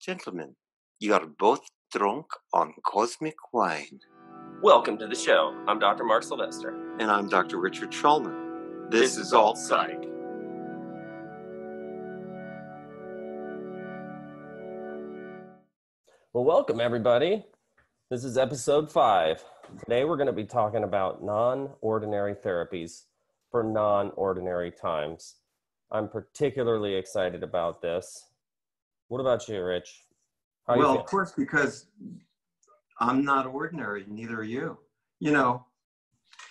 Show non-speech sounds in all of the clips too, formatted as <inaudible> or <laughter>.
Gentlemen, you are both drunk on cosmic wine. Welcome to the show. I'm Dr. Mark Sylvester. And I'm Dr. Richard Schulman. This, is Alt Psych. Well, welcome everybody. This is episode five. Today we're going to be talking about non ordinary therapies for non ordinary times. I'm particularly excited about this. What about you, Rich? How well, feel? of course, because I'm not ordinary, neither are you. You know,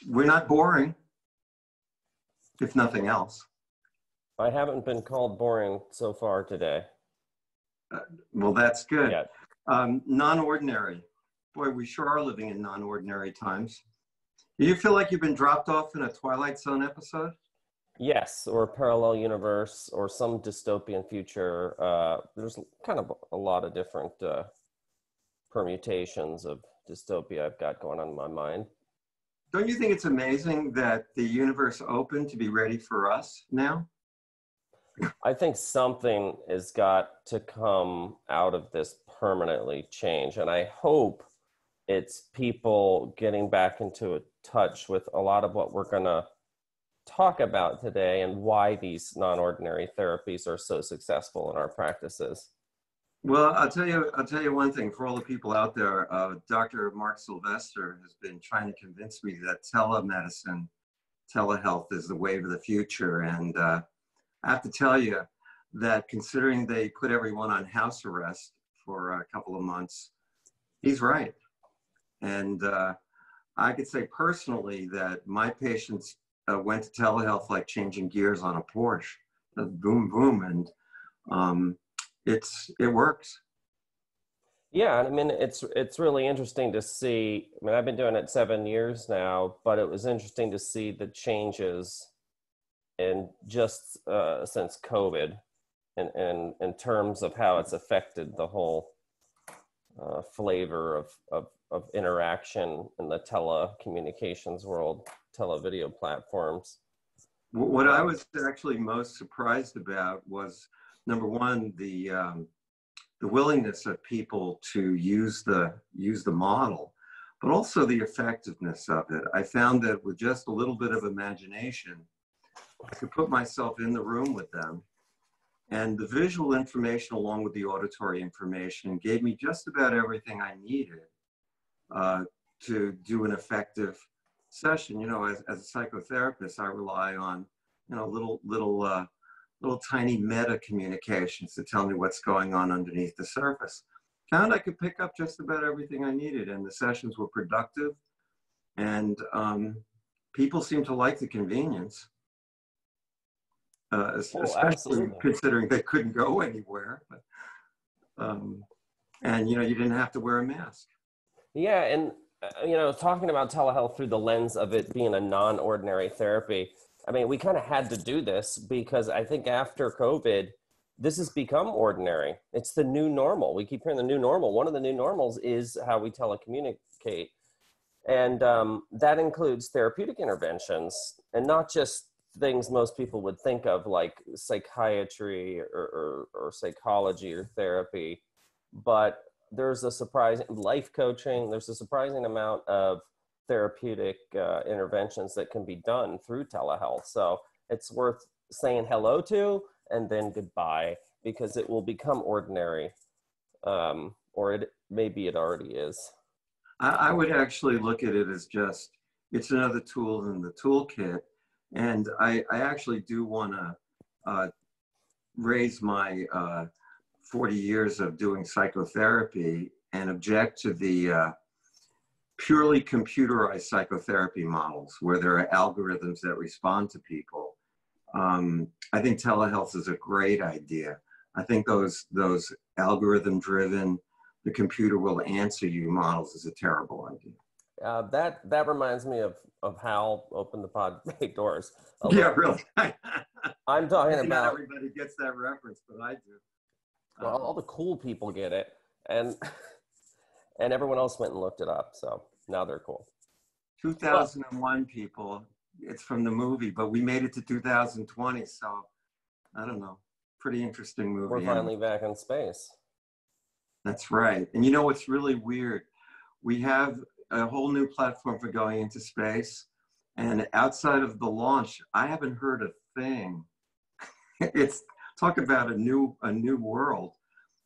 we're not boring, if nothing else. I haven't been called boring so far today. Well, that's good. Um, non ordinary. Boy, we sure are living in non ordinary times. Do you feel like you've been dropped off in a Twilight Zone episode? Yes, or a parallel universe, or some dystopian future. Uh, there's kind of a lot of different uh, permutations of dystopia I've got going on in my mind. Don't you think it's amazing that the universe opened to be ready for us now? I think something has got to come out of this permanently change. And I hope it's people getting back into a touch with a lot of what we're going to talk about today and why these non ordinary therapies are so successful in our practices. Well, I'll tell you. I'll tell you one thing. For all the people out there, uh, Dr. Mark Sylvester has been trying to convince me that telemedicine, telehealth is the wave of the future. And uh, I have to tell you that considering they put everyone on house arrest for a couple of months, he's right. And uh, I could say personally that my patients uh, went to telehealth like changing gears on a Porsche, Uh, boom, boom, and um, it's it works. Yeah, I mean it's it's really interesting to see. I mean, I've been doing it seven years now, but it was interesting to see the changes in just uh, since COVID, and in, in terms of how it's affected the whole uh, flavor of, of of interaction in the telecommunications world, televideo platforms. What I was actually most surprised about was number one the um, the willingness of people to use the use the model, but also the effectiveness of it. I found that with just a little bit of imagination, I could put myself in the room with them, and the visual information along with the auditory information gave me just about everything I needed uh, to do an effective session. You know, as, as a psychotherapist, I rely on you know little little uh, little tiny meta communications to tell me what's going on underneath the surface. Found I could pick up just about everything I needed, and the sessions were productive, and um, people seem to like the convenience. Uh, Oh, especially absolutely. considering they couldn't go anywhere. But, um, and you know, you didn't have to wear a mask. Yeah, and you know, talking about telehealth through the lens of it being a non-ordinary therapy. I mean, we kind of had to do this because I think after COVID, this has become ordinary. It's the new normal. We keep hearing the new normal. One of the new normals is how we telecommunicate, and um, that includes therapeutic interventions, and not just things most people would think of like psychiatry or, or, or psychology or therapy, but there's a surprising life coaching there's a surprising amount of therapeutic uh, interventions that can be done through telehealth. So it's worth saying hello to and then goodbye because it will become ordinary um, or it maybe it already is. I, I would actually look at it as just it's another tool in the toolkit, and I, I actually do want to uh, raise my uh, 40 years of doing psychotherapy and object to the uh, purely computerized psychotherapy models where there are algorithms that respond to people. Um, I think telehealth is a great idea. I think those those algorithm driven the computer will answer you models is a terrible idea. uh, that that reminds me of of hal open the pod <laughs> bay doors Yeah, really. <laughs> i'm talking about everybody gets that reference, but I do. Well, Um, all the cool people get it and <laughs> and everyone else went and looked it up so now they're cool 2001 people, it's from the movie, but we made it to 2020, so I don't know. Pretty interesting movie. we're yeah. finally back in space That's right. And you know what's really weird? We have a whole new platform for going into space. And outside of the launch, I haven't heard a thing. <laughs> it's talk about a new a new world.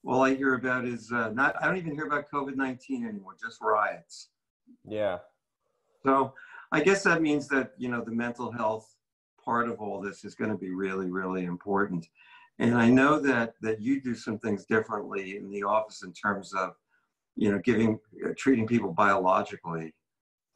All I hear about is uh, not. I don't even hear about COVID nineteen anymore. Just riots. Yeah. So I guess that means that you know the mental health part of all this is going to be really really important. And I know that that you do some things differently in the office in terms of you know giving uh, treating people biologically.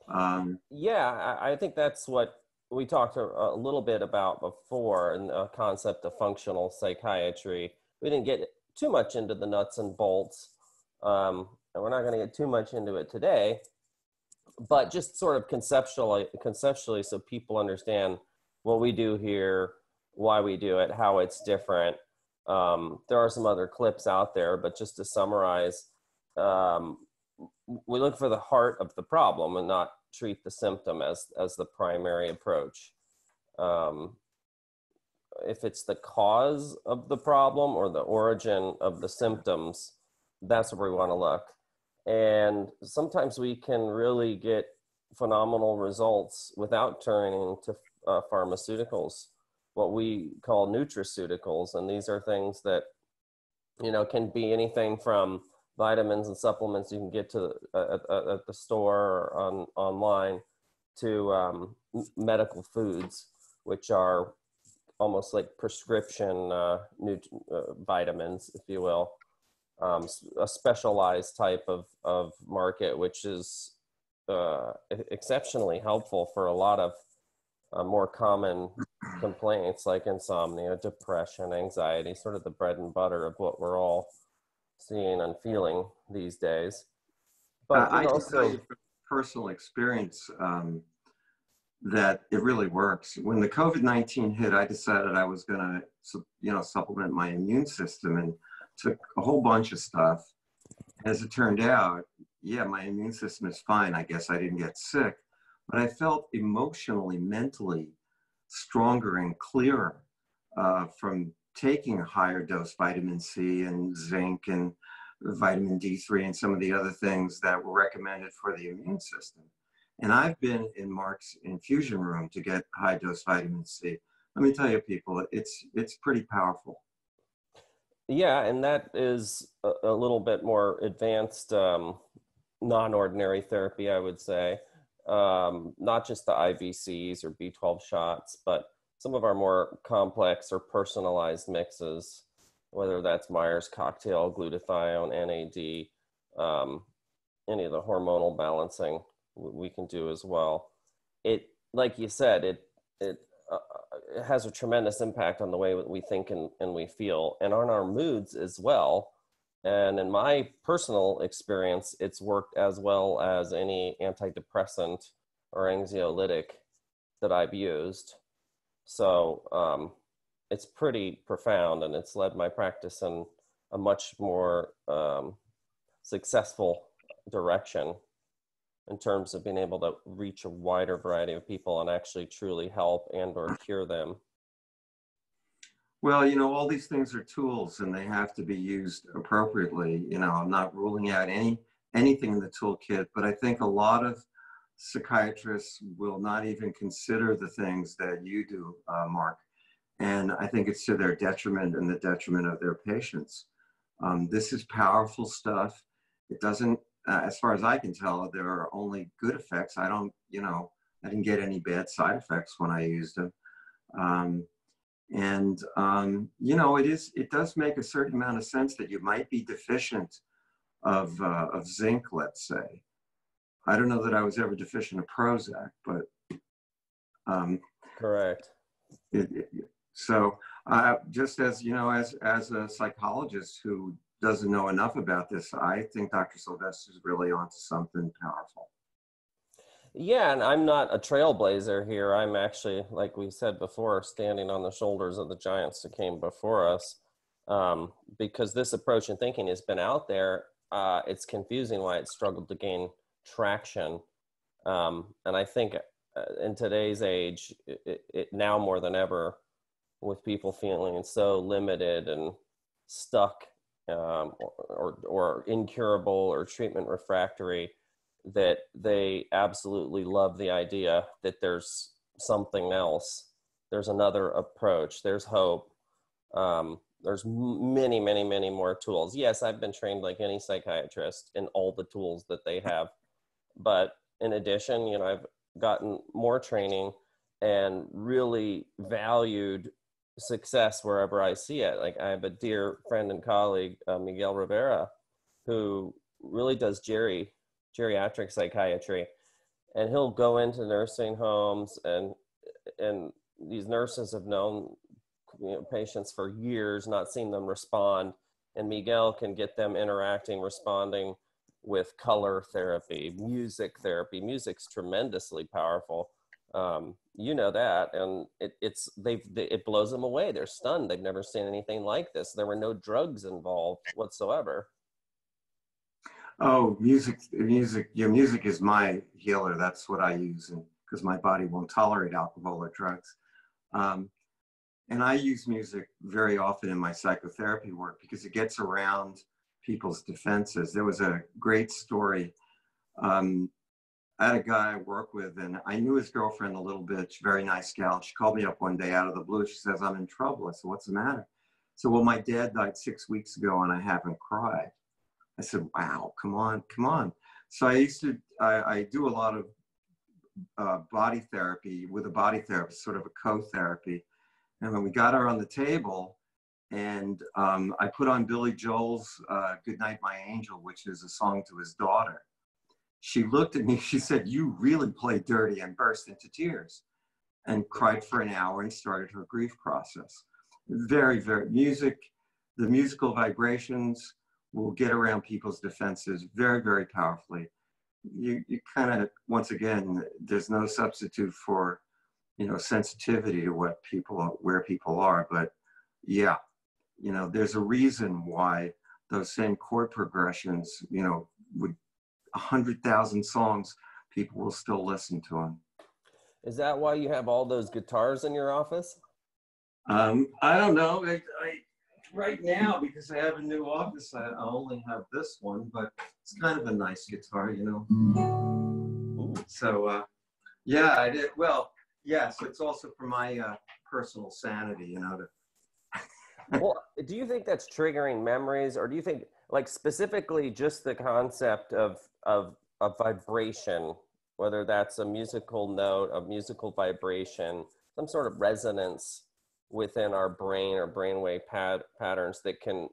Um, yeah, I, I think that's what we talked a, little bit about before in the concept of functional psychiatry. We didn't get too much into the nuts and bolts, um, and we're not going to get too much into it today. But just sort of conceptually, conceptually, so people understand what we do here, why we do it, how it's different. Um, there are some other clips out there, but just to summarize, um, we look for the heart of the problem and not treat the symptom as as the primary approach. Um, if it's the cause of the problem or the origin of the symptoms, that's where we want to look. And sometimes we can really get phenomenal results without turning to uh, pharmaceuticals, what we call nutraceuticals. And these are things that, you know, can be anything from vitamins and supplements you can get to uh, at, at the store or on online to um, medical foods, which are almost like prescription uh, nut- uh, vitamins, if you will. Um, a specialized type of, of market, which is uh, exceptionally helpful for a lot of uh, more common complaints like insomnia, depression, anxiety, sort of the bread and butter of what we're all seeing and feeling these days. But uh, I also, tell you from personal experience um, that it really works. When the COVID nineteen hit, I decided I was going to, you know, supplement my immune system and took a whole bunch of stuff. As it turned out, yeah, my immune system is fine. I guess I didn't get sick, but I felt emotionally, mentally stronger and clearer uh, from taking a higher dose vitamin C and zinc and vitamin D3 and some of the other things that were recommended for the immune system. And I've been in Mark's infusion room to get high dose vitamin C. Let me tell you, people, it's it's pretty powerful. Yeah, and that is a, little bit more advanced, um, non-ordinary therapy, I would say. Um, not just the IVCs or B12 shots, but some of our more complex or personalized mixes, whether that's Myers cocktail, glutathione, NAD, um, any of the hormonal balancing we can do as well. It, like you said, it it, uh, it has a tremendous impact on the way that we think and, and we feel, and on our moods as well. And in my personal experience, it's worked as well as any antidepressant or anxiolytic that I've used. So um, it's pretty profound, and it's led my practice in a much more um, successful direction in terms of being able to reach a wider variety of people and actually truly help and or cure them. Well you know all these things are tools and they have to be used appropriately. You know i'm not ruling out any anything in the toolkit but i think a lot of psychiatrists will not even consider the things that you do, uh, Mark. And I think it's to their detriment and the detriment of their patients. Um, this is powerful stuff. It doesn't, uh, as far as I can tell, there are only good effects. I don't, you know, I didn't get any bad side effects when I used them. Um, and, um, you know, it is, it does make a certain amount of sense that you might be deficient of, uh, of zinc, let's say. I don't know that I was ever deficient of Prozac, but um, correct. It, it, so, uh, just as you know, as as a psychologist who doesn't know enough about this, I think Dr. Sylvester is really onto something powerful. Yeah, and I'm not a trailblazer here. I'm actually, like we said before, standing on the shoulders of the giants that came before us. Um, because this approach and thinking has been out there, uh, it's confusing why it struggled to gain traction. Um, and I think uh, in today's age, it, it, now more than ever, with people feeling so limited and stuck um, or, or, or incurable or treatment refractory that they absolutely love the idea that there's something else. There's another approach. There's hope. Um, there's many many many more tools. Yes i've been trained like any psychiatrist in all the tools that they have but in addition you know i've gotten more training and really valued success wherever i see it. Like i have a dear friend and colleague uh, miguel rivera who really does geri geriatric psychiatry. And he'll go into nursing homes and and these nurses have known you know, patients for years, not seen them respond, and Miguel can get them interacting, responding with color therapy, music therapy. Music's tremendously powerful. Um, you know that, and it, it's they've it blows them away. They're stunned. They've never seen anything like this. There were no drugs involved whatsoever. Oh, music, music. Your music is my healer. That's what I use, and because my body won't tolerate alcohol or drugs. Um, and I use music very often in my psychotherapy work because it gets around people's defenses. There was a great story. Um, I had a guy I work with, and I knew his girlfriend a little bit. She's very nice gal. She called me up one day out of the blue. She says, I'm in trouble. I said, What's the matter? So, well, my dad died six weeks ago, and I haven't cried. I said, Wow, come on, come on. So I used to, I, I do a lot of uh, body therapy with a body therapist, sort of a co-therapy. And when we got her on the table, and um, I put on Billy Joel's uh, "Good Night, My Angel," which is a song to his daughter. She looked at me. <laughs> She said, "You really play dirty," and burst into tears, and cried for an hour and started her grief process. Very, very music. The musical vibrations will get around people's defenses very, very powerfully you, you kind of, once again, there's no substitute for, you know, sensitivity to what people, where people are. But yeah, you know, there's a reason why those same chord progressions, you know, with a hundred thousand songs, people will still listen to them. Is that why you have all those guitars in your office? Um, I don't know. I, I, right now, because I have a new office, I, I only have this one, but it's kind of a nice guitar, you know. Ooh. So, uh, yeah, I did. Well, yes, it's also for my uh, personal sanity, you know. To well, do you think that's triggering memories, or do you think, like, specifically just the concept of of of vibration, whether that's a musical note, a musical vibration, some sort of resonance within our brain or brainwave pat- patterns that can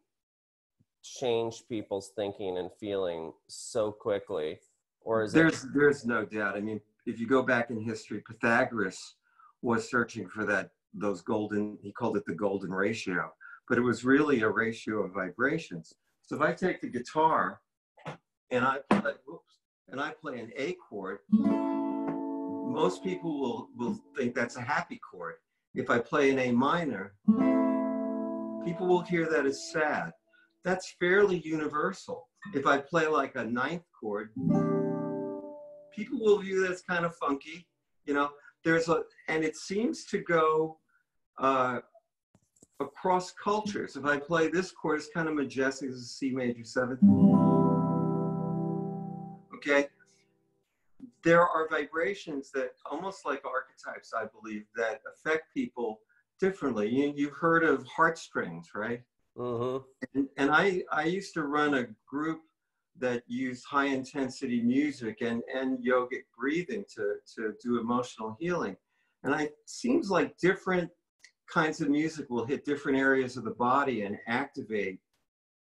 change people's thinking and feeling so quickly? Or is there's it- there's no doubt. I mean if you go back in history pythagoras was searching for that those golden he called it the golden ratio but it was really a ratio of vibrations so if i take the guitar and i play and i play an a chord most people will will think that's a happy chord if I play an A minor, people will hear that as sad. That's fairly universal. If I play like a ninth chord, people will view that as kind of funky. You know, there's a, and it seems to go uh, across cultures. If I play this chord, it's kind of majestic. This is C major seventh. Okay, there are vibrations that almost like archetypes, I believe, that affect people differently. You, have heard of heartstrings, right? Mm-hmm. And, and I, I used to run a group that used high intensity music and, and yogic breathing to, to do emotional healing. And it seems like different kinds of music will hit different areas of the body and activate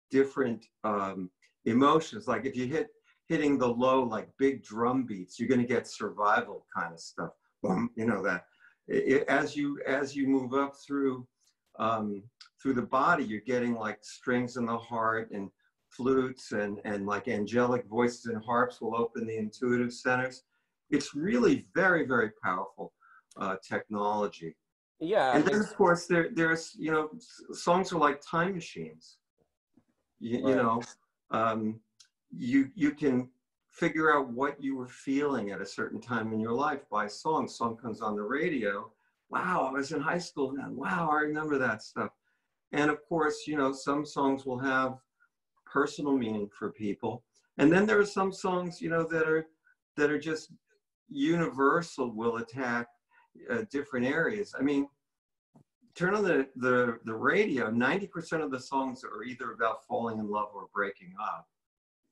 different um, emotions. Like if you hit hitting the low like big drum beats you're going to get survival kind of stuff you know that it, as you as you move up through um, through the body you're getting like strings in the heart and flutes and and like angelic voices and harps will open the intuitive centers. It's really very very powerful uh, technology yeah and then of course there there's you know songs are like time machines you, right. you know um, you you can figure out what you were feeling at a certain time in your life by song. Song comes on the radio. Wow, I was in high school then. Wow, I remember that stuff. And of course, you know, some songs will have personal meaning for people. And then there are some songs, you know, that are that are just universal, will attack uh, different areas. I mean, turn on the, the, the radio, 90% of the songs are either about falling in love or breaking up.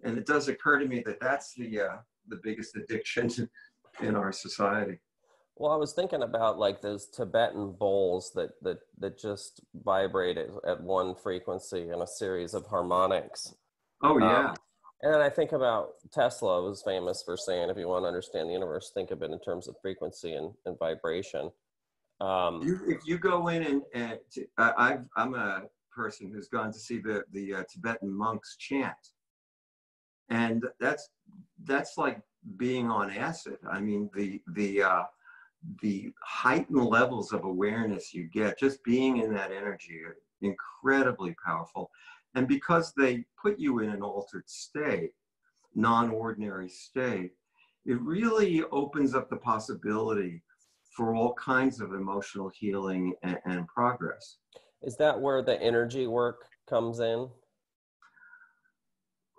And it does occur to me that that's the, uh, the biggest addiction <laughs> in our society. Well, I was thinking about like those Tibetan bowls that that that just vibrate at, at one frequency in a series of harmonics. Oh yeah. Um, and then I think about Tesla was famous for saying, if you want to understand the universe, think of it in terms of frequency and, and vibration. Um, you, if you go in and, and I've, I'm a person who's gone to see the, the uh, Tibetan monks chant. And that's, that's like being on acid. I mean, the, the, uh, the heightened levels of awareness you get just being in that energy are incredibly powerful. And because they put you in an altered state, non ordinary state, it really opens up the possibility for all kinds of emotional healing and, and progress. Is that where the energy work comes in?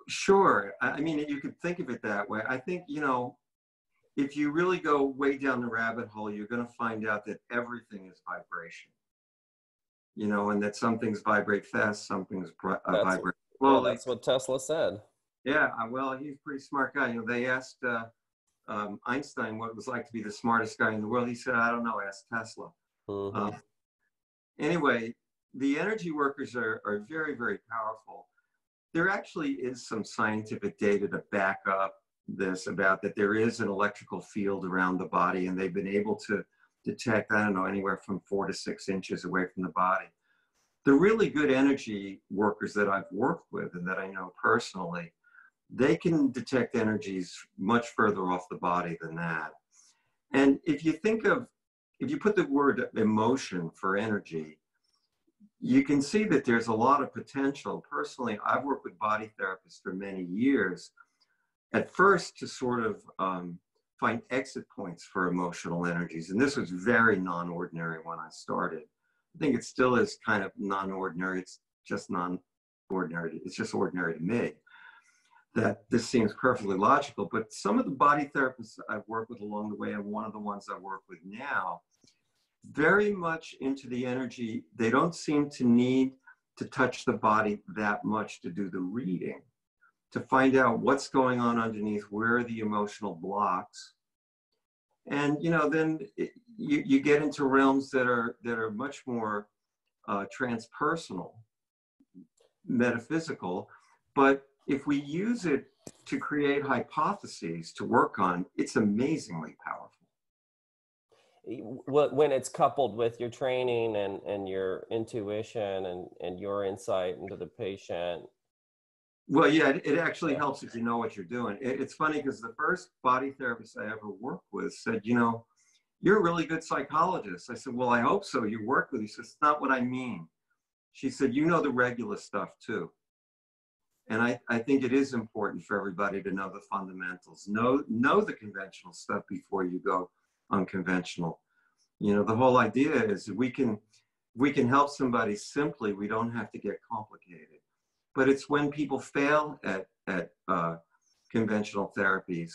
Sure. I mean, you could think of it that way. I think, you know, if you really go way down the rabbit hole, you're going to find out that everything is vibration. You know, and that some things vibrate fast, some things uh, vibrate slowly. Well, that's what Tesla said. Yeah, uh, well, he's a pretty smart guy. You know, they asked uh, um, Einstein what it was like to be the smartest guy in the world. He said, I don't know, ask Tesla. Mm-hmm. Um, anyway, the energy workers are, are very, very powerful. There actually is some scientific data to back up this about that there is an electrical field around the body, and they've been able to detect, I don't know, anywhere from four to six inches away from the body. The really good energy workers that I've worked with and that I know personally, they can detect energies much further off the body than that. And if you think of, if you put the word emotion for energy, you can see that there's a lot of potential. Personally, I've worked with body therapists for many years. At first, to sort of um, find exit points for emotional energies. And this was very non ordinary when I started. I think it still is kind of non ordinary. It's just non ordinary. It's just ordinary to me that this seems perfectly logical. But some of the body therapists I've worked with along the way, and one of the ones I work with now, very much into the energy. They don't seem to need to touch the body that much to do the reading, to find out what's going on underneath, where are the emotional blocks. And you know, then it, you, you get into realms that are that are much more uh, transpersonal, metaphysical, but if we use it to create hypotheses to work on, it's amazingly powerful. When it's coupled with your training and, and your intuition and, and your insight into the patient. Well, yeah, it, it actually helps if you know what you're doing. It, it's funny because the first body therapist I ever worked with said, you know, you're a really good psychologist. I said, well, I hope so. You work with. He says, it's not what I mean. She said, you know the regular stuff too. And I, I think it is important for everybody to know the fundamentals, know, know the conventional stuff before you go unconventional. You know, the whole idea is we can, we can help somebody simply, we don't have to get complicated. But it's when people fail at, at uh, conventional therapies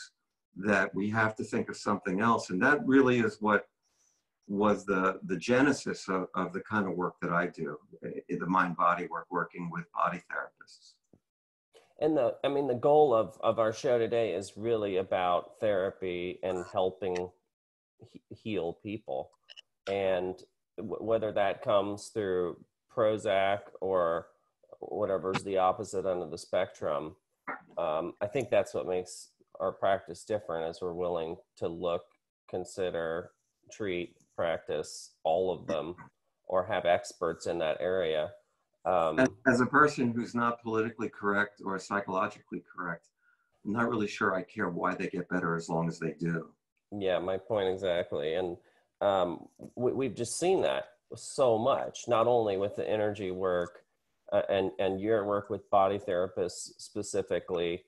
that we have to think of something else. And that really is what was the, the genesis of, of the kind of work that I do, eh, the mind body work, working with body therapists and the i mean the goal of of our show today is really about therapy and helping he- heal people and w- whether that comes through prozac or whatever's the opposite end of the spectrum um, i think that's what makes our practice different as we're willing to look consider treat practice all of them or have experts in that area um, as, a person who's not politically correct or psychologically correct, I'm not really sure I care why they get better as long as they do. Yeah, my point exactly. And um, we, have just seen that so much, not only with the energy work uh, and, and your work with body therapists specifically,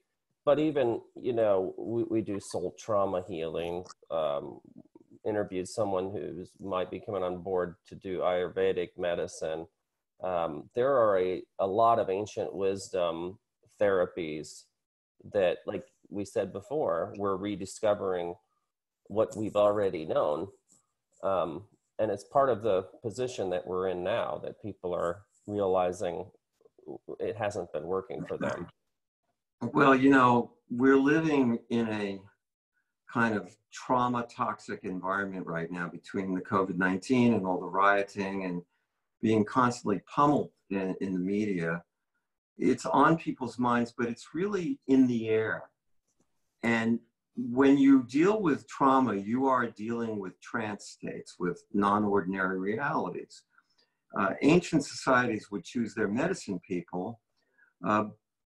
but even, you know, we, we do soul trauma healing. Um, interviewed someone who might be coming on board to do Ayurvedic medicine um, there are a, a lot of ancient wisdom therapies that, like we said before, we're rediscovering what we've already known. Um, and it's part of the position that we're in now that people are realizing it hasn't been working for them. Well, you know, we're living in a kind of trauma toxic environment right now between the COVID 19 and all the rioting and being constantly pummeled in, in the media. It's on people's minds, but it's really in the air. And when you deal with trauma, you are dealing with trance states, with non ordinary realities. Uh, ancient societies would choose their medicine people uh,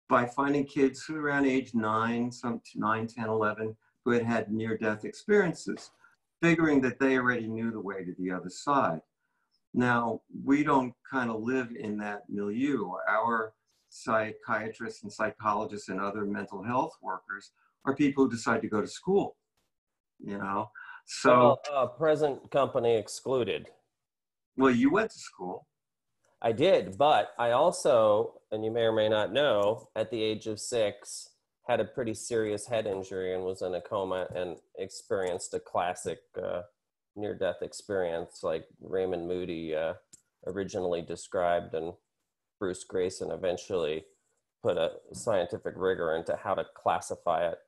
by finding kids who around age 9, some 9, 10, 11, who had had near death experiences, figuring that they already knew the way to the other side. Now, we don't kind of live in that milieu. Our psychiatrists and psychologists and other mental health workers are people who decide to go to school, you know? So, well, uh, present company excluded. Well, you went to school. I did, but I also, and you may or may not know, at the age of six, had a pretty serious head injury and was in a coma and experienced a classic uh, near death experience like Raymond Moody uh, originally described and Bruce Greyson eventually put a scientific rigor into how to classify it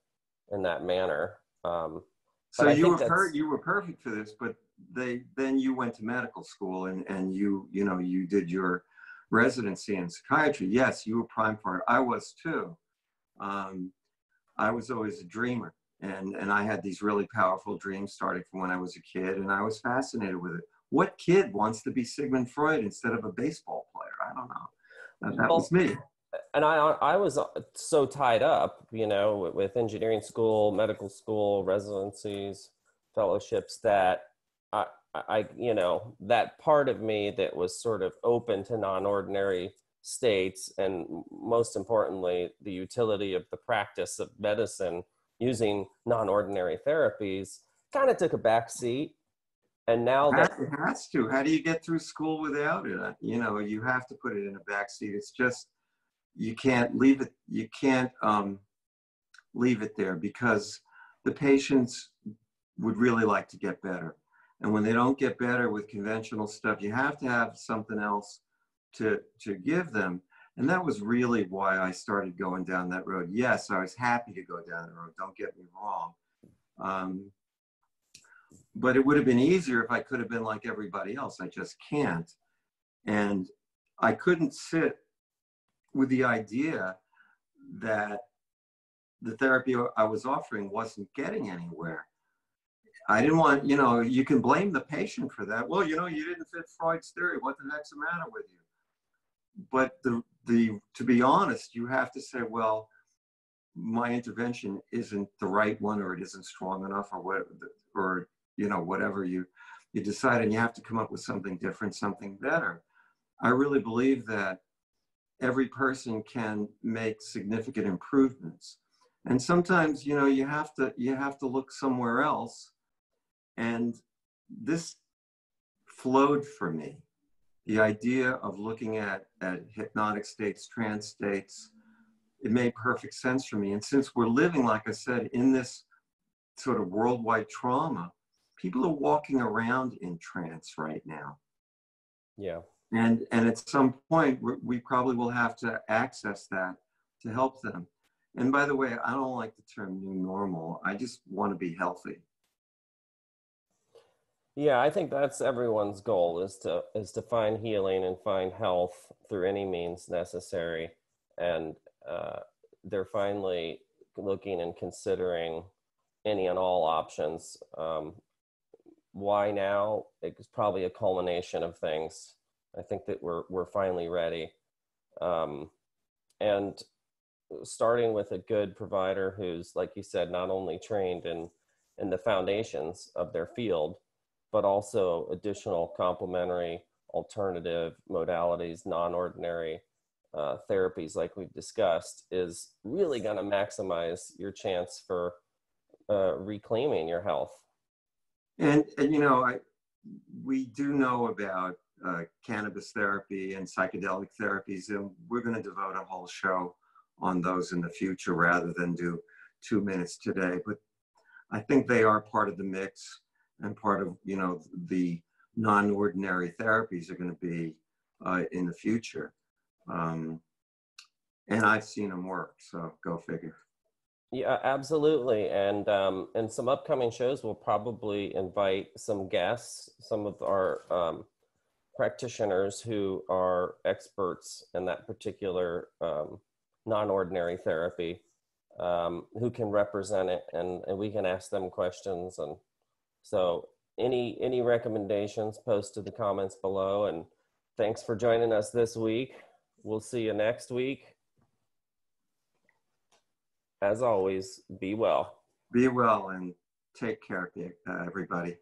in that manner. Um, so you were per- you were perfect for this, but they then you went to medical school and and you you know you did your residency in psychiatry. Yes, you were primed for it. I was too. Um, I was always a dreamer, and and I had these really powerful dreams starting from when I was a kid, and I was fascinated with it. What kid wants to be Sigmund Freud instead of a baseball player? I don't know. That, that was me and I I was so tied up, you know, with engineering school, medical school, residencies, fellowships that I I you know that part of me that was sort of open to non-ordinary states and most importantly the utility of the practice of medicine using non-ordinary therapies kind of took a back seat. And now that it has to. How do you get through school without it? You know you have to put it in a back seat. It's just you can't leave it you can't um, leave it there because the patients would really like to get better and when they don't get better with conventional stuff you have to have something else to to give them. And that was really why i started going down that road. Yes i was happy to go down the road don't get me wrong. Um, but it would have been easier if i could have been like everybody else. I just can't. And i couldn't sit with the idea that the therapy I was offering wasn't getting anywhere. I didn't want, you know, you can blame the patient for that. Well, you know, you didn't fit Freud's theory. What the heck's the matter with you? But the the to be honest, you have to say, well, my intervention isn't the right one, or it isn't strong enough, or what, or you know, whatever you you decide, and you have to come up with something different, something better. I really believe that every person can make significant improvements and sometimes you know you have to you have to look somewhere else and this flowed for me. The idea of looking at at hypnotic states trance states it made perfect sense for me. And since we're living like i said in this sort of worldwide trauma people are walking around in trance right now. Yeah. And and at some point we probably will have to access that to help them. And by the way i don't like the term new normal. I just want to be healthy yeah i think that's everyone's goal is to is to find healing and find health through any means necessary. And uh, they're finally looking and considering any and all options. Um, why now? It's probably a culmination of things. I think that we're we're finally ready, um, and starting with a good provider who's, like you said, not only trained in in the foundations of their field, but also additional complementary alternative modalities, non-ordinary uh, therapies, like we've discussed, is really going to maximize your chance for uh, reclaiming your health. And, and you know, I, we do know about uh, cannabis therapy and psychedelic therapies. And we're going to devote a whole show on those in the future rather than do two minutes today. But I think they are part of the mix and part of, you know, the non-ordinary therapies are going to be uh, in the future. Um, and I've seen them work, so go figure. Yeah, absolutely. And um, in some upcoming shows, we'll probably invite some guests, some of our um, practitioners who are experts in that particular um, non-ordinary therapy, um, who can represent it, and, and we can ask them questions. And so, any any recommendations, post to the comments below. And thanks for joining us this week. We'll see you next week as always, be well. Be well and take care, everybody.